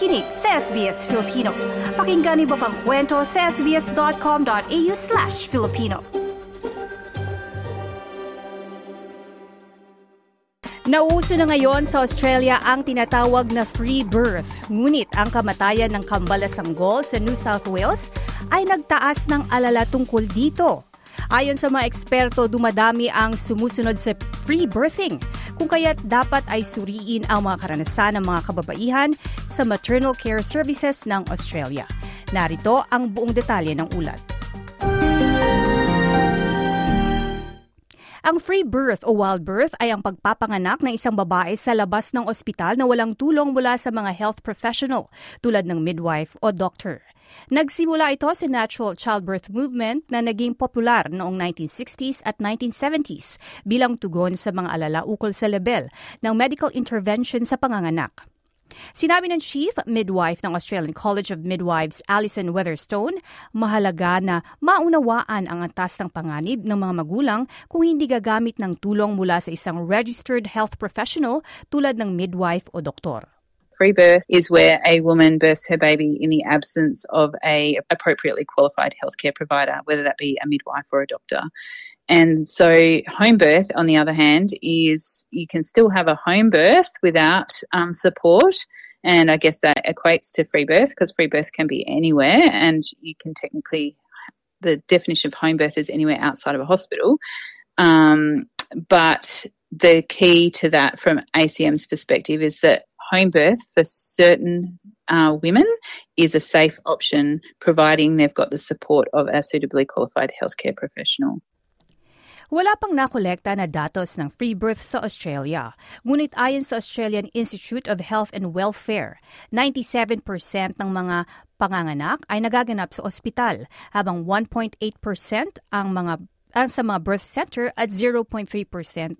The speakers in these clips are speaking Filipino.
nakikinig sa SBS Filipino. Pakinggan niyo pang kwento sa sbs.com.au slash Filipino. Nauso na ngayon sa Australia ang tinatawag na free birth. Ngunit ang kamatayan ng kambalasanggol sa New South Wales ay nagtaas ng alala tungkol dito. Ayon sa mga eksperto, dumadami ang sumusunod sa free birthing kung kaya't dapat ay suriin ang mga karanasan ng mga kababaihan sa maternal care services ng Australia. Narito ang buong detalye ng ulat. Ang free birth o wild birth ay ang pagpapanganak ng isang babae sa labas ng ospital na walang tulong mula sa mga health professional tulad ng midwife o doctor. Nagsimula ito sa natural childbirth movement na naging popular noong 1960s at 1970s bilang tugon sa mga alala ukol sa level ng medical intervention sa panganganak. Sinabi ng Chief Midwife ng Australian College of Midwives, Alison Weatherstone, mahalaga na maunawaan ang antas ng panganib ng mga magulang kung hindi gagamit ng tulong mula sa isang registered health professional tulad ng midwife o doktor. Free birth is where a woman births her baby in the absence of a appropriately qualified healthcare provider, whether that be a midwife or a doctor. And so home birth, on the other hand, is you can still have a home birth without um, support. And I guess that equates to free birth because free birth can be anywhere and you can technically, the definition of home birth is anywhere outside of a hospital. Um, but the key to that from ACM's perspective is that home birth for certain uh, women is a safe option, providing they've got the support of a suitably qualified healthcare professional. Wala pang nakolekta na datos ng free birth sa Australia. Ngunit ayon sa Australian Institute of Health and Welfare, 97% ng mga panganganak ay nagaganap sa ospital, habang 1.8% ang mga ang sa mga birth center at 0.3%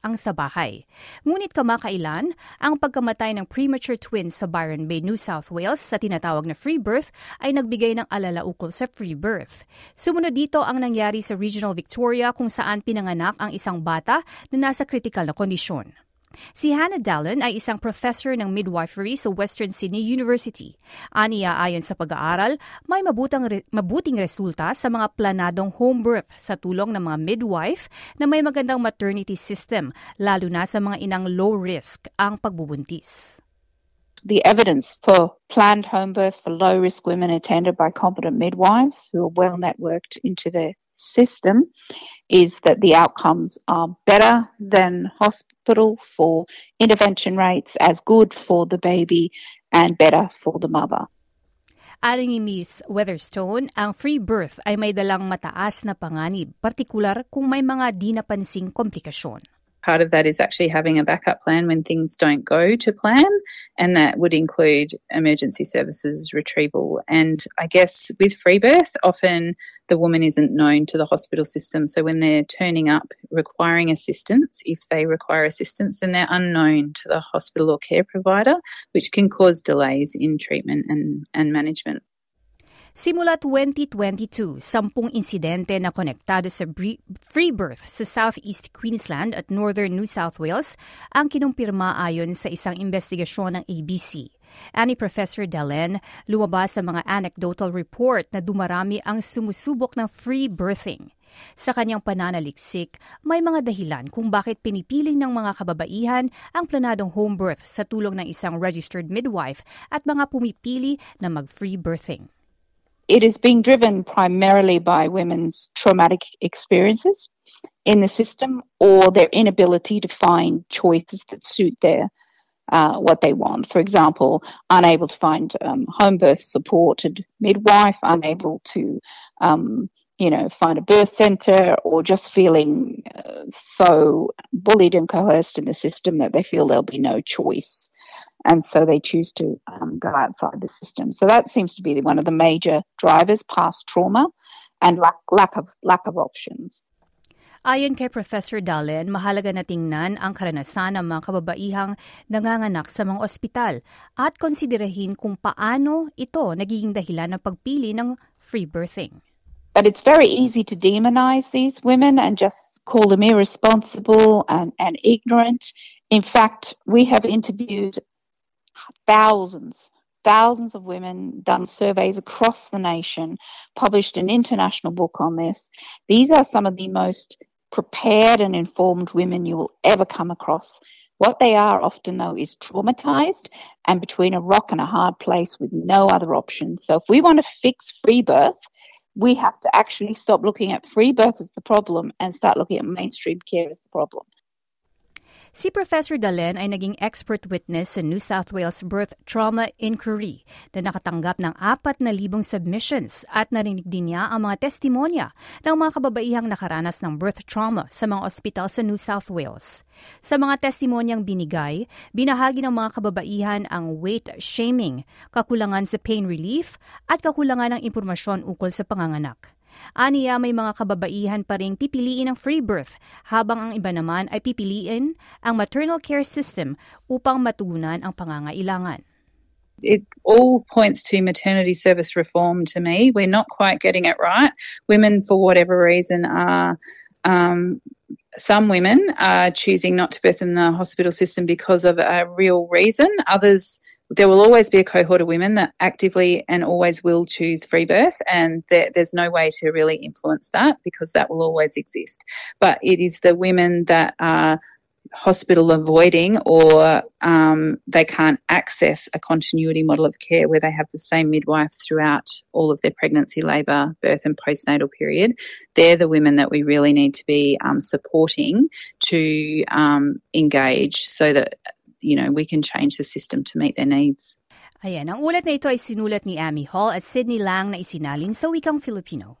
ang sa bahay. Ngunit kamakailan, ang pagkamatay ng premature twins sa Byron Bay, New South Wales sa tinatawag na free birth ay nagbigay ng alala ukol sa free birth. Sumunod dito ang nangyari sa Regional Victoria kung saan pinanganak ang isang bata na nasa kritikal na kondisyon. Si Hannah Dallin ay isang professor ng midwifery sa Western Sydney University. Aniya ayon sa pag-aaral, may mabutang re- mabuting resulta sa mga planadong home birth sa tulong ng mga midwife na may magandang maternity system, lalo na sa mga inang low risk ang pagbubuntis. the evidence for planned home birth for low risk women attended by competent midwives who are well networked into their system is that the outcomes are better than hospital for intervention rates, as good for the baby, and better for the mother. Aling ni Miss Weatherstone, ang free birth ay may dalang mataas na panganib, partikular kung may mga di napansing komplikasyon. Part of that is actually having a backup plan when things don't go to plan, and that would include emergency services retrieval. And I guess with free birth, often the woman isn't known to the hospital system. So when they're turning up requiring assistance, if they require assistance, then they're unknown to the hospital or care provider, which can cause delays in treatment and, and management. Simula 2022, sampung insidente na konektado sa free birth sa Southeast Queensland at Northern New South Wales ang kinumpirma ayon sa isang investigasyon ng ABC. Ani Professor Dalen, lumabas sa mga anecdotal report na dumarami ang sumusubok ng free birthing. Sa kanyang pananaliksik, may mga dahilan kung bakit pinipiling ng mga kababaihan ang planadong home birth sa tulong ng isang registered midwife at mga pumipili na mag-free birthing. It is being driven primarily by women's traumatic experiences in the system or their inability to find choices that suit their uh, what they want. For example, unable to find um, home birth supported midwife, unable to, um, you know, find a birth centre, or just feeling uh, so bullied and coerced in the system that they feel there'll be no choice. And so they choose to um, go outside the system. So that seems to be one of the major drivers past trauma and lack, lack, of, lack of options. Ayon kay Professor Dallin, mahalaga na tingnan ang karanasan ng mga kababaihang nanganganak sa mga ospital at konsiderahin kung paano ito nagiging dahilan ng pagpili ng free birthing. But it's very easy to demonize these women and just call them irresponsible and, and ignorant. In fact, we have interviewed thousands thousands of women, done surveys across the nation, published an international book on this. These are some of the most prepared and informed women you will ever come across. What they are often, though, is traumatized and between a rock and a hard place with no other options. So, if we want to fix free birth, we have to actually stop looking at free birth as the problem and start looking at mainstream care as the problem. Si Professor Dalen ay naging expert witness sa New South Wales Birth Trauma Inquiry na nakatanggap ng 4,000 submissions at narinig din niya ang mga testimonya ng mga kababaihang nakaranas ng birth trauma sa mga ospital sa New South Wales. Sa mga testimonyang binigay, binahagi ng mga kababaihan ang weight shaming, kakulangan sa pain relief at kakulangan ng impormasyon ukol sa panganganak. Aniya may mga kababaihan pa rin pipiliin ang free birth habang ang iba naman ay pipiliin ang maternal care system upang matugunan ang pangangailangan. it all points to maternity service reform to me. We're not quite getting it right. Women, for whatever reason, are. Um, some women are choosing not to birth in the hospital system because of a real reason. Others there will always be a cohort of women that actively and always will choose free birth, and there, there's no way to really influence that because that will always exist. But it is the women that are hospital avoiding or um, they can't access a continuity model of care where they have the same midwife throughout all of their pregnancy, labour, birth, and postnatal period. They're the women that we really need to be um, supporting to um, engage so that you know, we can change the system to meet their needs. Ayan, ang ulat na ito ay sinulat ni Amy Hall at Sydney Lang na isinalin sa wikang Filipino.